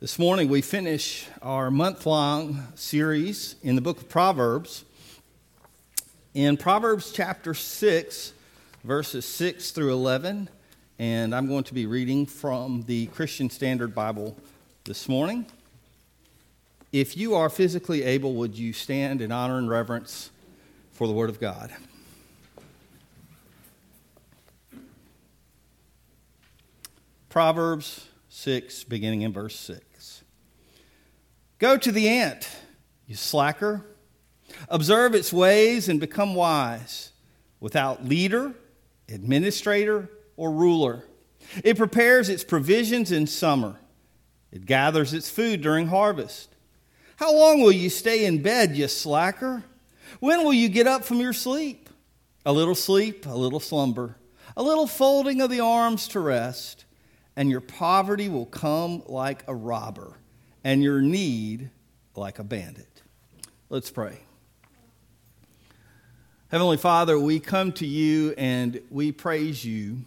This morning we finish our month long series in the book of Proverbs. In Proverbs chapter 6, verses 6 through 11, and I'm going to be reading from the Christian Standard Bible this morning. If you are physically able, would you stand in honor and reverence for the Word of God? Proverbs 6, beginning in verse 6. Go to the ant, you slacker. Observe its ways and become wise. Without leader, administrator, or ruler, it prepares its provisions in summer. It gathers its food during harvest. How long will you stay in bed, you slacker? When will you get up from your sleep? A little sleep, a little slumber, a little folding of the arms to rest, and your poverty will come like a robber and your need like a bandit. Let's pray. Heavenly Father, we come to you and we praise you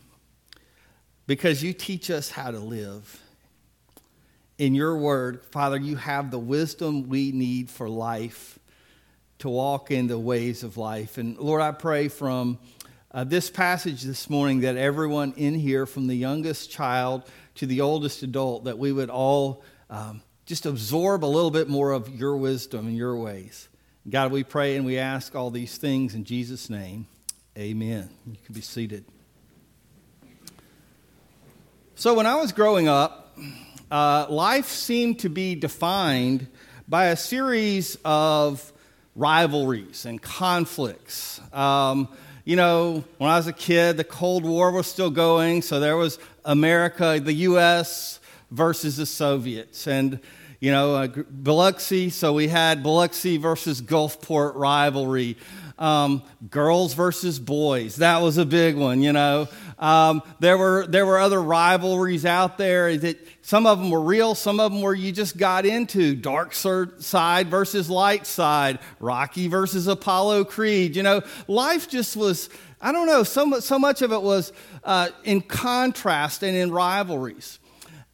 because you teach us how to live. In your word, Father, you have the wisdom we need for life to walk in the ways of life. And Lord, I pray from uh, this passage this morning that everyone in here, from the youngest child to the oldest adult, that we would all um, just absorb a little bit more of your wisdom and your ways. God, we pray and we ask all these things in Jesus' name. Amen. You can be seated. So, when I was growing up, uh, life seemed to be defined by a series of rivalries and conflicts. Um, you know, when I was a kid, the Cold War was still going, so there was America, the U.S., versus the Soviets. And, you know, uh, Biloxi, so we had Biloxi versus Gulfport rivalry. Um, girls versus boys, that was a big one, you know. Um, there, were, there were other rivalries out there that some of them were real, some of them were you just got into. Dark side versus light side, Rocky versus Apollo Creed. You know, life just was, I don't know, so, so much of it was uh, in contrast and in rivalries.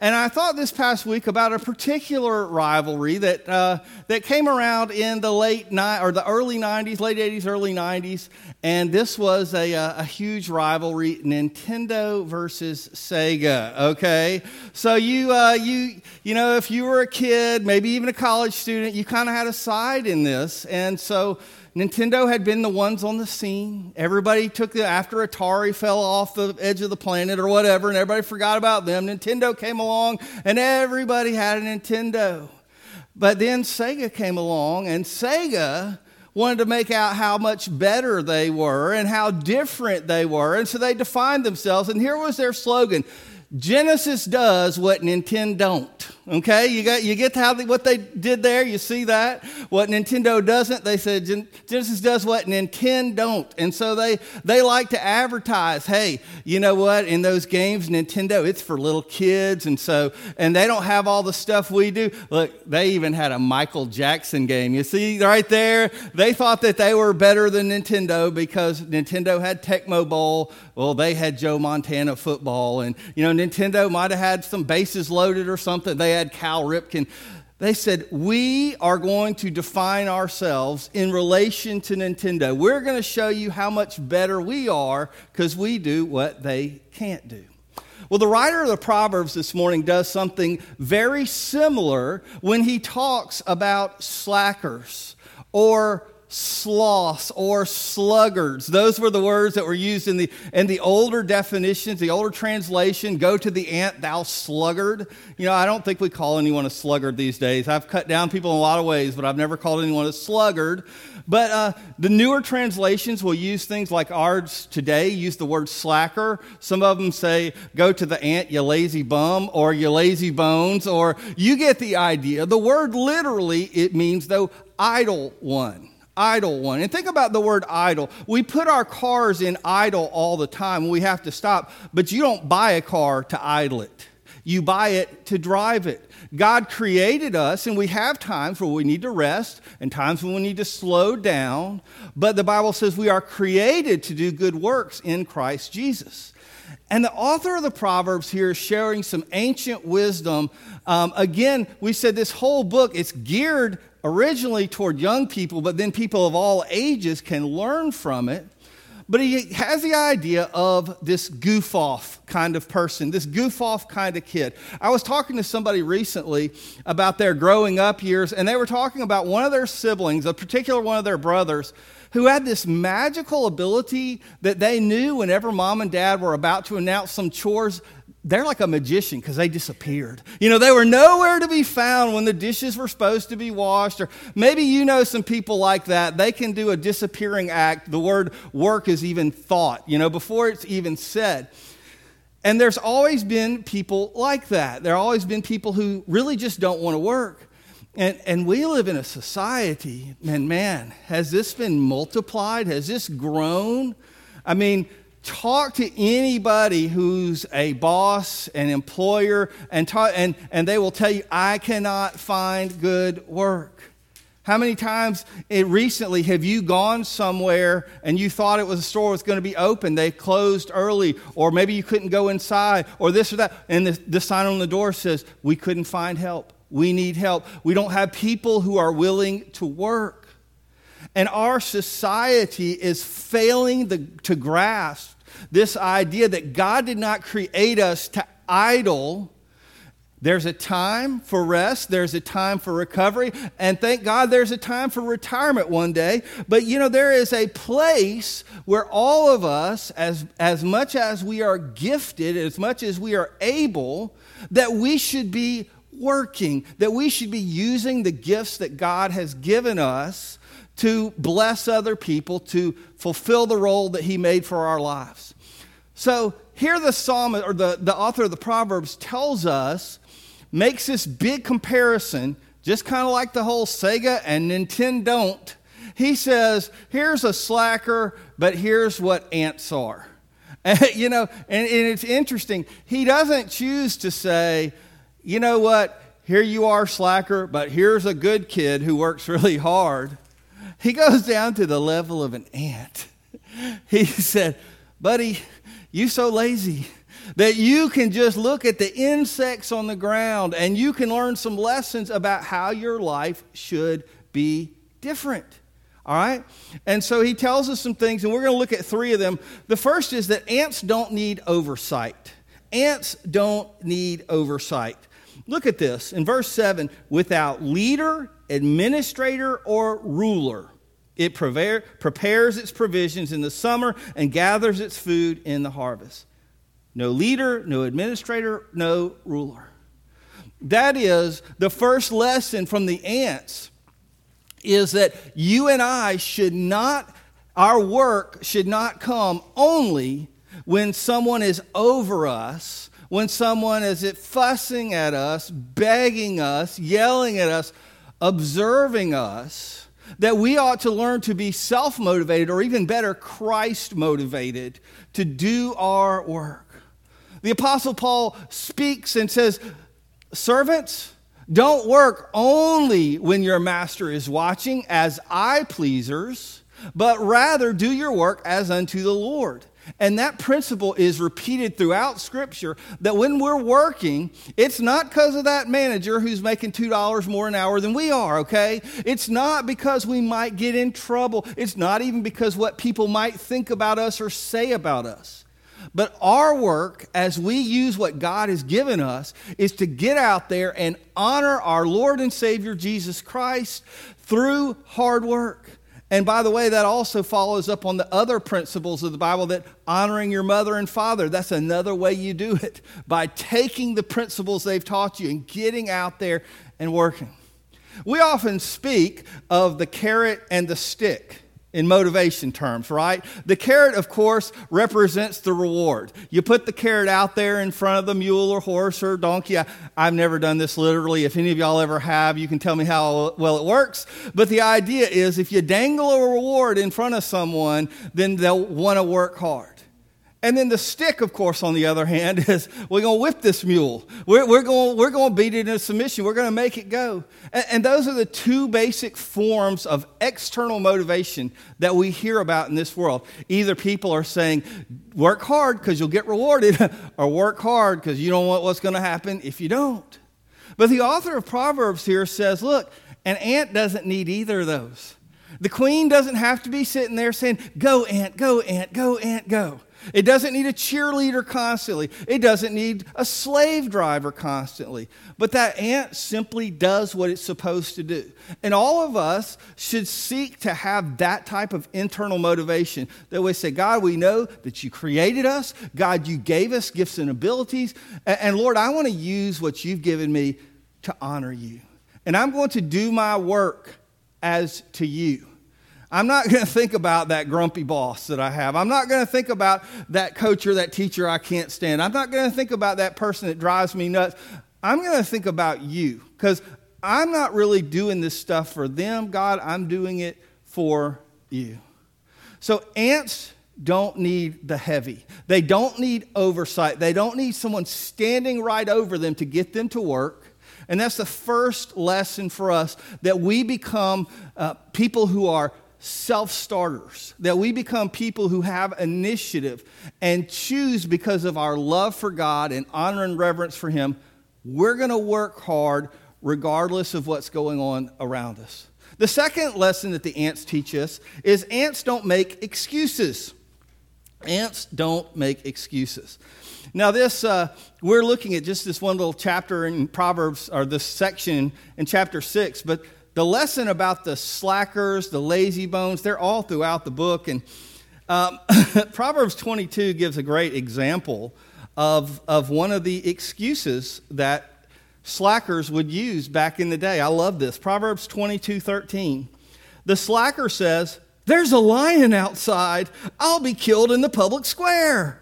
And I thought this past week about a particular rivalry that, uh, that came around in the late ni- or the early 90s, late 80s, early 90s. And this was a, a, a huge rivalry Nintendo versus Sega. Okay. So you, uh, you, you know, if you were a kid, maybe even a college student, you kind of had a side in this. And so Nintendo had been the ones on the scene. Everybody took the, after Atari fell off the edge of the planet or whatever, and everybody forgot about them. Nintendo came along, and everybody had a Nintendo. But then Sega came along, and Sega wanted to make out how much better they were and how different they were. And so they defined themselves. And here was their slogan Genesis does what Nintendo don't. Okay, you got you get how they, what they did there. You see that what Nintendo doesn't. They said Genesis does what Nintendo don't, and so they they like to advertise. Hey, you know what? In those games, Nintendo it's for little kids, and so and they don't have all the stuff we do. Look, they even had a Michael Jackson game. You see right there. They thought that they were better than Nintendo because Nintendo had Tecmo Bowl. Well, they had Joe Montana football, and you know Nintendo might have had some bases loaded or something. They had Cal Ripken. They said, We are going to define ourselves in relation to Nintendo. We're going to show you how much better we are because we do what they can't do. Well, the writer of the Proverbs this morning does something very similar when he talks about slackers or sloths or sluggards. Those were the words that were used in the, in the older definitions, the older translation. Go to the ant, thou sluggard. You know, I don't think we call anyone a sluggard these days. I've cut down people in a lot of ways, but I've never called anyone a sluggard. But uh, the newer translations will use things like ours today, use the word slacker. Some of them say, go to the ant, you lazy bum, or you lazy bones, or you get the idea. The word literally, it means, though, idle one idle one. And think about the word idle. We put our cars in idle all the time. We have to stop, but you don't buy a car to idle it. you buy it to drive it. God created us, and we have times where we need to rest and times when we need to slow down. But the Bible says we are created to do good works in Christ Jesus. And the author of the Proverbs here is sharing some ancient wisdom. Um, again, we said this whole book, it's geared originally toward young people, but then people of all ages can learn from it. But he has the idea of this goof off kind of person, this goof off kind of kid. I was talking to somebody recently about their growing up years, and they were talking about one of their siblings, a particular one of their brothers, who had this magical ability that they knew whenever mom and dad were about to announce some chores, they're like a magician because they disappeared. You know, they were nowhere to be found when the dishes were supposed to be washed. Or maybe you know some people like that. They can do a disappearing act. The word work is even thought, you know, before it's even said. And there's always been people like that. There have always been people who really just don't want to work. And, and we live in a society, and man, has this been multiplied? Has this grown? I mean, talk to anybody who's a boss, an employer, and, talk, and, and they will tell you, I cannot find good work. How many times eh, recently have you gone somewhere and you thought it was a store was going to be open? They closed early, or maybe you couldn't go inside, or this or that. And the, the sign on the door says, We couldn't find help. We need help. We don't have people who are willing to work. And our society is failing the, to grasp this idea that God did not create us to idle. There's a time for rest, there's a time for recovery, and thank God there's a time for retirement one day. But you know, there is a place where all of us, as, as much as we are gifted, as much as we are able, that we should be working, that we should be using the gifts that God has given us to bless other people, to fulfill the role that He made for our lives. So here the psalmist or the, the author of the Proverbs tells us, makes this big comparison, just kind of like the whole Sega and Nintendo don't. He says, here's a slacker, but here's what ants are. you know, and, and it's interesting. He doesn't choose to say, you know what, here you are, slacker, but here's a good kid who works really hard. He goes down to the level of an ant. He said, buddy, you're so lazy that you can just look at the insects on the ground and you can learn some lessons about how your life should be different. All right? And so he tells us some things, and we're going to look at three of them. The first is that ants don't need oversight. Ants don't need oversight. Look at this in verse 7 without leader, administrator, or ruler. It prepares its provisions in the summer and gathers its food in the harvest. No leader, no administrator, no ruler. That is the first lesson from the ants is that you and I should not, our work should not come only when someone is over us, when someone is it fussing at us, begging us, yelling at us, observing us that we ought to learn to be self motivated, or even better, Christ motivated to do our work. The Apostle Paul speaks and says, Servants, don't work only when your master is watching as eye pleasers, but rather do your work as unto the Lord. And that principle is repeated throughout Scripture that when we're working, it's not because of that manager who's making $2 more an hour than we are, okay? It's not because we might get in trouble. It's not even because what people might think about us or say about us. But our work, as we use what God has given us, is to get out there and honor our Lord and Savior Jesus Christ through hard work. And by the way, that also follows up on the other principles of the Bible that honoring your mother and father, that's another way you do it by taking the principles they've taught you and getting out there and working. We often speak of the carrot and the stick in motivation terms, right? The carrot, of course, represents the reward. You put the carrot out there in front of the mule or horse or donkey. I, have never done this literally. If any of y'all ever have, you can tell me how well it works. But the idea is if you dangle a reward in front of someone, then they'll want to work hard. And then the stick, of course, on the other hand, is we're going to whip this mule. We're, we're, going, we're going to beat it into submission. We're going to make it go. And, and, those are the two basic forms of external motivation that we hear about in this world. Either people are saying, work hard because you'll get rewarded, or work hard because you don't know what's going to happen if you don't. But the author of Proverbs here says, look, an ant doesn't need either of those. The queen doesn't have to be sitting there saying, go, ant, go, ant, go, ant, go. It doesn't need a cheerleader constantly. It doesn't need a slave driver constantly. But that ant simply does what it's supposed to do. And all of us should seek to have that type of internal motivation that we say, God, we know that you created us. God, you gave us gifts and abilities. And Lord, I want to use what you've given me to honor you. And I'm going to do my work as to you. I'm not going to think about that grumpy boss that I have. I'm not going to think about that coach or that teacher I can't stand. I'm not going to think about that person that drives me nuts. I'm going to think about you because I'm not really doing this stuff for them, God. I'm doing it for you. So, ants don't need the heavy. They don't need oversight. They don't need someone standing right over them to get them to work. And that's the first lesson for us that we become uh, people who are self starters, that we become people who have initiative and choose because of our love for God and honor and reverence for Him. We're going to work hard regardless of what's going on around us. The second lesson that the ants teach us is ants don't make excuses. Ants don't make excuses. Now, this, uh, we're looking at just this one little chapter in Proverbs, or this section in chapter 6, but the lesson about the slackers, the lazy bones, they're all throughout the book. And um, Proverbs 22 gives a great example of, of one of the excuses that slackers would use back in the day. I love this. Proverbs 22 13. The slacker says, There's a lion outside. I'll be killed in the public square.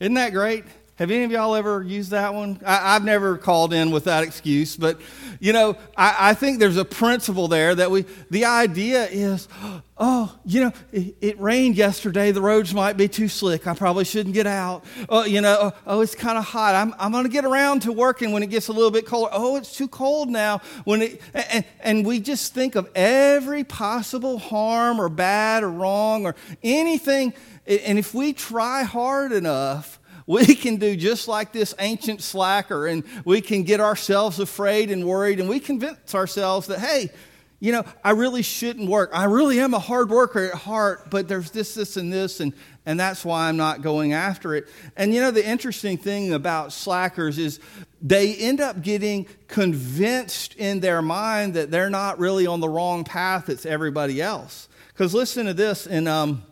Isn't that great? Have any of y'all ever used that one? I, have never called in with that excuse, but you know, I, I, think there's a principle there that we, the idea is, oh, you know, it, it, rained yesterday. The roads might be too slick. I probably shouldn't get out. Oh, you know, oh, oh it's kind of hot. I'm, I'm going to get around to working when it gets a little bit colder. Oh, it's too cold now. When it, and, and we just think of every possible harm or bad or wrong or anything. And if we try hard enough, we can do just like this ancient slacker and we can get ourselves afraid and worried and we convince ourselves that, hey, you know, I really shouldn't work. I really am a hard worker at heart, but there's this, this, and this, and, and that's why I'm not going after it. And you know, the interesting thing about slackers is they end up getting convinced in their mind that they're not really on the wrong path, it's everybody else. Because listen to this, and um,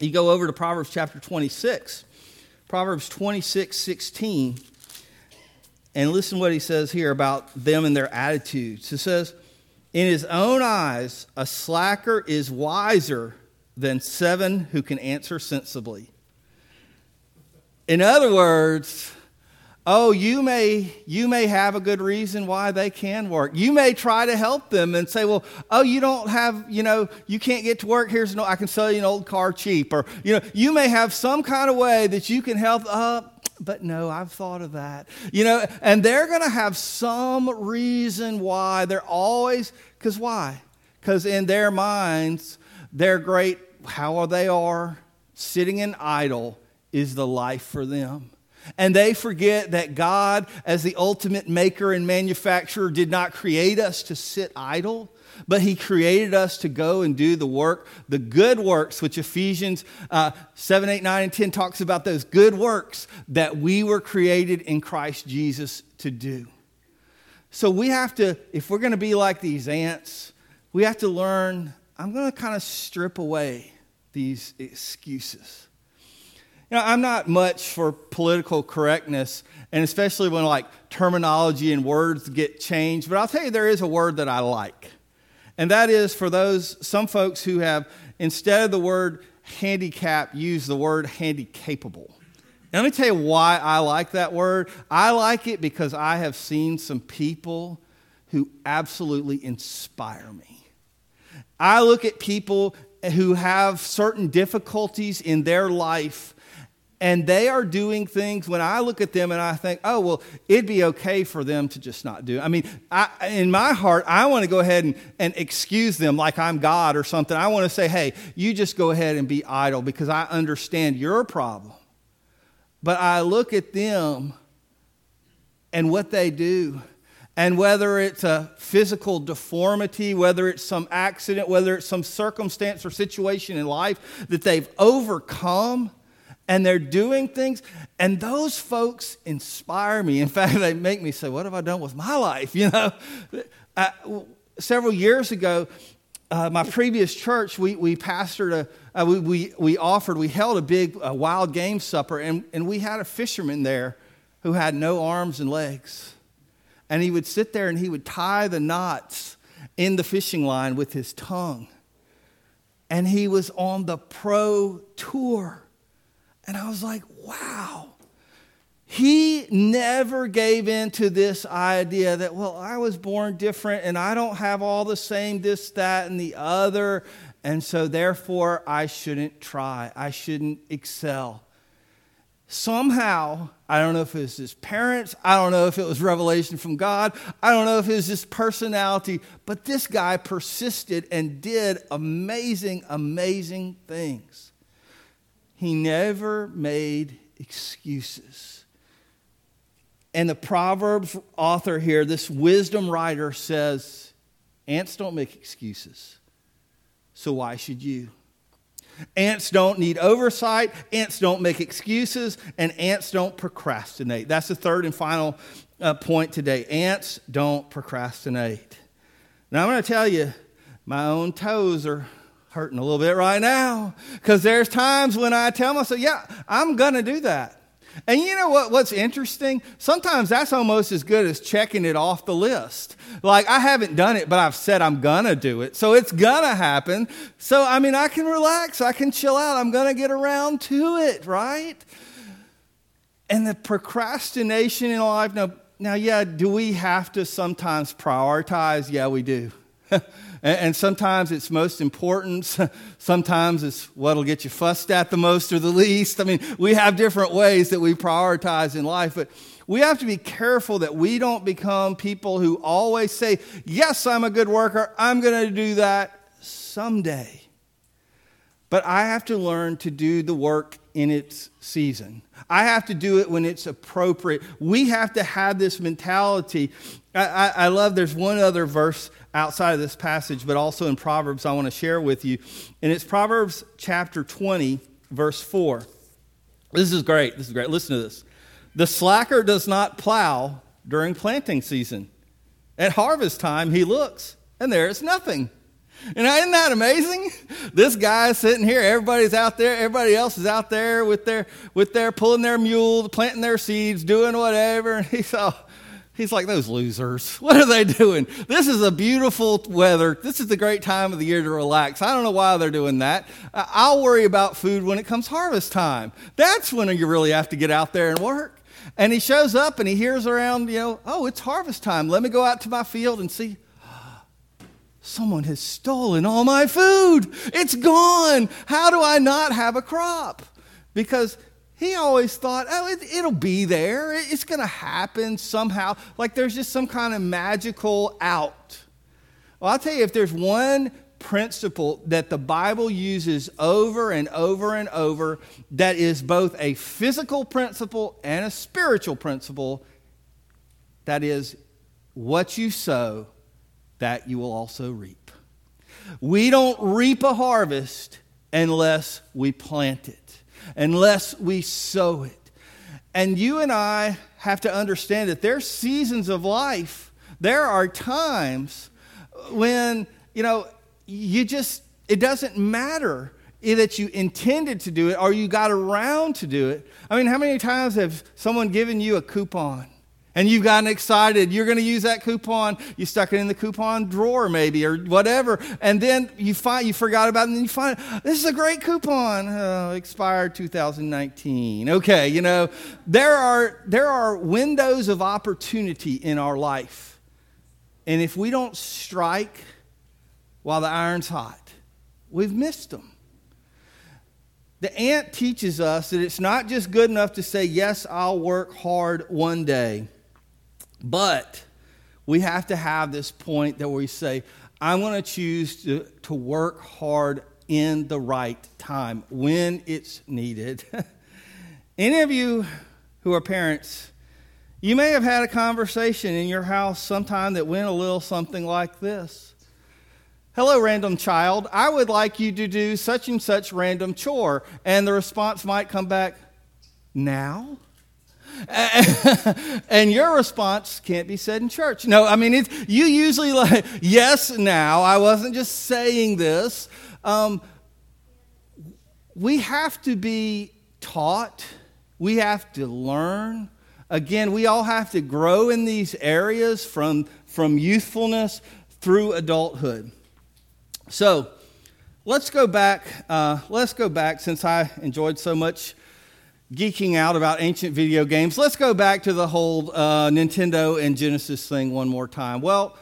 you go over to Proverbs chapter 26. Proverbs 26 16. And listen what he says here about them and their attitudes. It says, In his own eyes, a slacker is wiser than seven who can answer sensibly. In other words, oh you may you may have a good reason why they can work. You may try to help them and say well oh you don't have you know you can't get to work. Here's no i can sell you an old car cheap. Or you know you may have some kind of way that you can help uh, but no i've thought of that. You know and they're going to have some reason why. They're always because why? Because in their minds they're great. How they are sitting in idle is the life for them and they forget that God, as the ultimate maker and manufacturer, did not create us to sit idle, but He created us to go and do the work, the good works, which Ephesians uh, 7, 8, 9, and 10 talks about those good works that we were created in Christ Jesus to do. So we have to, if we're going to be like these ants, we have to learn, I'm going to kind of strip away these excuses. You know, I'm not much for political correctness, and especially when like terminology and words get changed. But I'll tell you, there is a word that I like, and that is for those some folks who have instead of the word handicap, use the word handicapable. And let me tell you why I like that word. I like it because I have seen some people who absolutely inspire me. I look at people who have certain difficulties in their life And they are doing things when I look at them and I think, oh, well, it'd be okay for them to just not do it. I mean, I, in my heart, I want to go ahead and, and excuse them like I'm God or something. I want to say, hey, you just go ahead and be idle because I understand your problem. But I look at them and what they do. And whether it's a physical deformity, whether it's some accident, whether it's some circumstance or situation in life that they've overcome, and they're doing things, and those folks inspire me. In fact, they make me say, What have I done with my life? You know, uh, several years ago, uh, my previous church, we, we pastored a, uh, we, we, we offered, we held a big uh, wild game supper, and, and we had a fisherman there who had no arms and legs. And he would sit there and he would tie the knots in the fishing line with his tongue. And he was on the pro tour. And I was like, wow. He never gave in to this idea that, well, I was born different and I don't have all the same this, that, and the other. And so therefore, I shouldn't try. I shouldn't excel. Somehow, I don't know if it was his parents, I don't know if it was revelation from God, I don't know if it was his personality, but this guy persisted and did amazing, amazing things. He never made excuses. And the Proverbs author here, this wisdom writer, says, Ants don't make excuses. So why should you? Ants don't need oversight, ants don't make excuses, and ants don't procrastinate. That's the third and final uh, point today. Ants don't procrastinate. Now, I'm going to tell you, my own toes are hurting a little bit right now because there's times when I tell myself, yeah, I'm going to do that. And you know what, what's interesting? Sometimes that's almost as good as checking it off the list. Like, I haven't done it, but I've said I'm to do it. So it's to happen. So, I mean, I can relax, I can chill out. I'm to get around to it, right? And the procrastination in life, now, now, yeah, do we have to sometimes prioritize? Yeah, we do. And, sometimes it's most important. Sometimes it's what'll get you fussed at the most or the least. I mean, we have different ways that we prioritize in life, but we have to be careful that we don't become people who always say, Yes, I'm a good worker. I'm going to do that someday. But I have to learn to do the work in its season. I have to do it when it's appropriate. We have to have this mentality. I, I, I love, there's one other verse outside of this passage, but also in Proverbs I want to share with you. And it's Proverbs chapter 20, verse 4. This is great. This is great. Listen to this. The slacker does not plow during planting season. At harvest time, he looks, and there is nothing. And isn't that amazing? This guy is sitting here, everybody's out there, everybody else is out there with their with their pulling their mule, planting their seeds, doing whatever, and he's all He's like, those losers. What are they doing? This is a beautiful weather. This is the great time of the year to relax. I don't know why they're doing that. I'll worry about food when it comes harvest time. That's when you really have to get out there and work. And he shows up and he hears around, you know, oh, it's harvest time. Let me go out to my field and see. Someone has stolen all my food. It's gone. How do I not have a crop? Because he always thought, oh, it, will be there. It's going to happen somehow. Like there's just some kind of magical out. Well, I'll tell you, if there's one principle that the Bible uses over and over and over that is both a physical principle and a spiritual principle, that is, what you sow, that you will also reap. We don't reap a harvest unless we plant it unless we sow it. And you and I have to understand that there's seasons of life. There are times when, you know, you just, it doesn't matter that you intended to do it or you got around to do it. I mean, how many times have someone given you a coupon? And you've gotten excited. You're going to use that coupon. You stuck it in the coupon drawer, maybe, or whatever. And then you find you forgot about it, and then you find this is a great coupon. Oh, expired 2019. Okay, you know there are there are windows of opportunity in our life, and if we don't strike while the iron's hot, we've missed them. the ant teaches us that it's not just good enough to say, Yes, I'll work hard one day, but we have to have this point that we say, I'm going to choose to, to work hard in the right time when it's needed. Any of you who are parents, you may have had a conversation in your house sometime that went a little something like this. Hello, random child. I would like you to do such and such random chore. And the response might come back, now? and your response can't be said in church. No, I mean, you usually like, yes, now. I wasn't just saying this. Um, we have to be taught, we have to learn. Again, we all have to grow in these areas from, from youthfulness through adulthood. So let's go back. Uh, let's go back since I enjoyed so much geeking out about ancient video games. Let's go back to the whole uh, Nintendo and Genesis thing one more time. Well,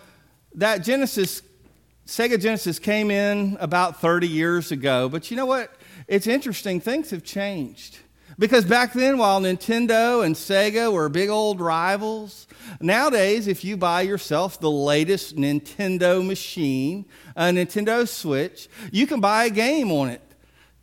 that Genesis, Sega Genesis came in about 30 years ago, but you know what? It's interesting. Things have changed. Because back then, while Nintendo and Sega were big old rivals, nowadays, if you buy yourself the latest Nintendo machine, a Nintendo Switch, you can buy a game on it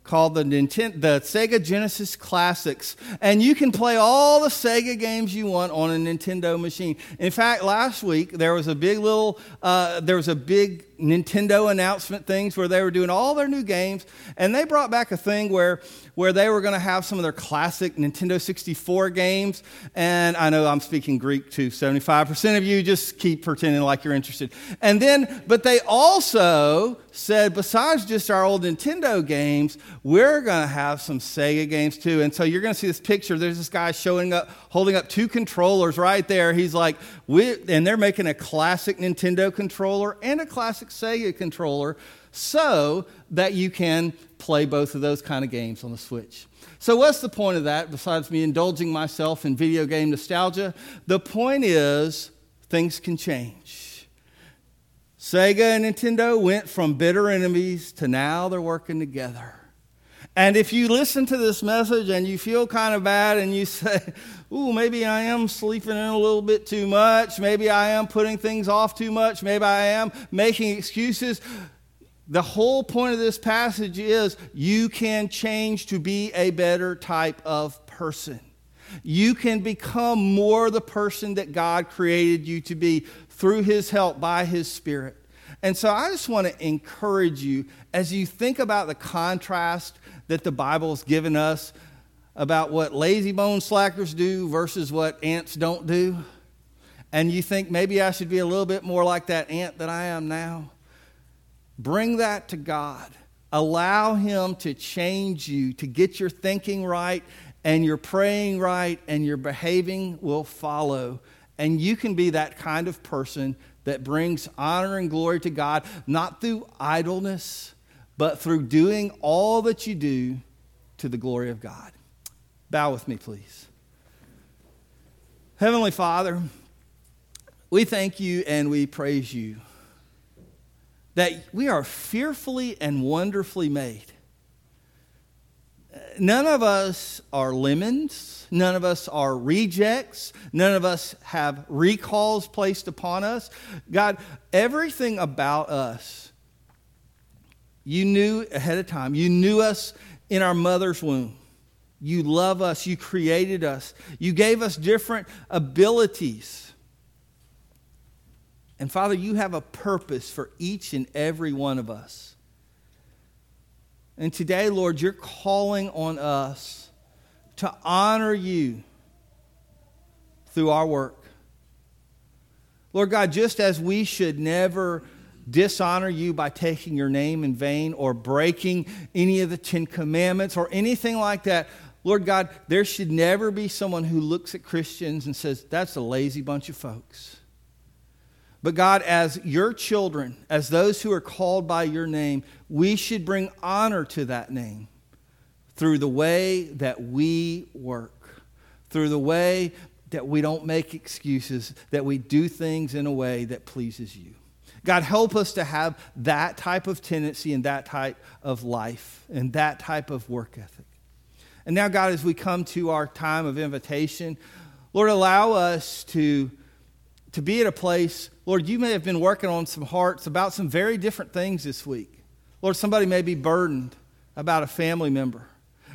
called the, Nintendo, the Sega Genesis Classics. And you can play all the Sega games you want on a Nintendo machine. In fact, last week there was a big little, uh, there was a big Nintendo announcement things where they were doing all their new games. And they brought back a thing where where they were going to have some of their classic Nintendo 64 games. And I know I'm speaking Greek to 75% of you, just keep pretending like you're interested. And then, but they also said, besides just our old Nintendo games, we're going to have some Sega games too. And so you're going to see this picture. There's this guy showing up, holding up two controllers right there. He's like, we, and they're making a classic Nintendo controller and a classic Sega controller so that you can play both of those kind of games on the Switch. So, what's the point of that besides me indulging myself in video game nostalgia? The point is, things can change. Sega and Nintendo went from bitter enemies to now they're working together. And if you listen to this message and you feel kind of bad and you say, Ooh, maybe I am sleeping in a little bit too much, maybe I am putting things off too much, maybe I am making excuses, the whole point of this passage is you can change to be a better type of person. You can become more the person that God created you to be through His help by His Spirit. And so I just want to encourage you as you think about the contrast that the Bible has given us about what lazy bone slackers do versus what ants don't do. And you think maybe I should be a little bit more like that ant that I am now. Bring that to God. Allow Him to change you, to get your thinking right, and your praying right, and your behaving will follow. And you can be that kind of person that brings honor and glory to God, not through idleness, but through doing all that you do to the glory of God. Bow with me, please. Heavenly Father, we thank you and we praise you that we are fearfully and wonderfully made. None of us are lemons. None of us are rejects. None of us have recalls placed upon us. God, everything about us, you knew ahead of time. You knew us in our mother's womb. You love us. You created us. You gave us different abilities. And Father, you have a purpose for each and every one of us. And today, Lord, you're calling on us to honor you through our work. Lord God, just as we should never dishonor you by taking your name in vain or breaking any of the Ten Commandments or anything like that, Lord God, there should never be someone who looks at Christians and says, that's a lazy bunch of folks. But God, as your children, as those who are called by your name, we should bring honor to that name through the way that we work, through the way that we don't make excuses, that we do things in a way that pleases you. God, help us to have that type of tendency and that type of life and that type of work ethic. And now, God, as we come to our time of invitation, Lord, allow us to, to be at a place, Lord, you may have been working on some hearts about some very different things this week. Lord, somebody may be burdened about a family member.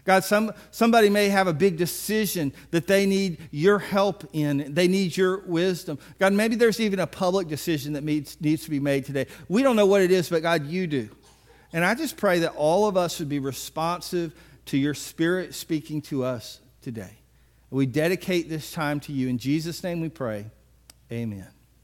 God, some, somebody may have a big decision that they need your help in. They need your wisdom. God, maybe there's even a public decision that needs, needs to be made today. We don't know what it is, but God, you do. And I just pray that all of us would be responsive to your spirit speaking to us today. We dedicate this time to you. In Jesus' name we pray. Amen.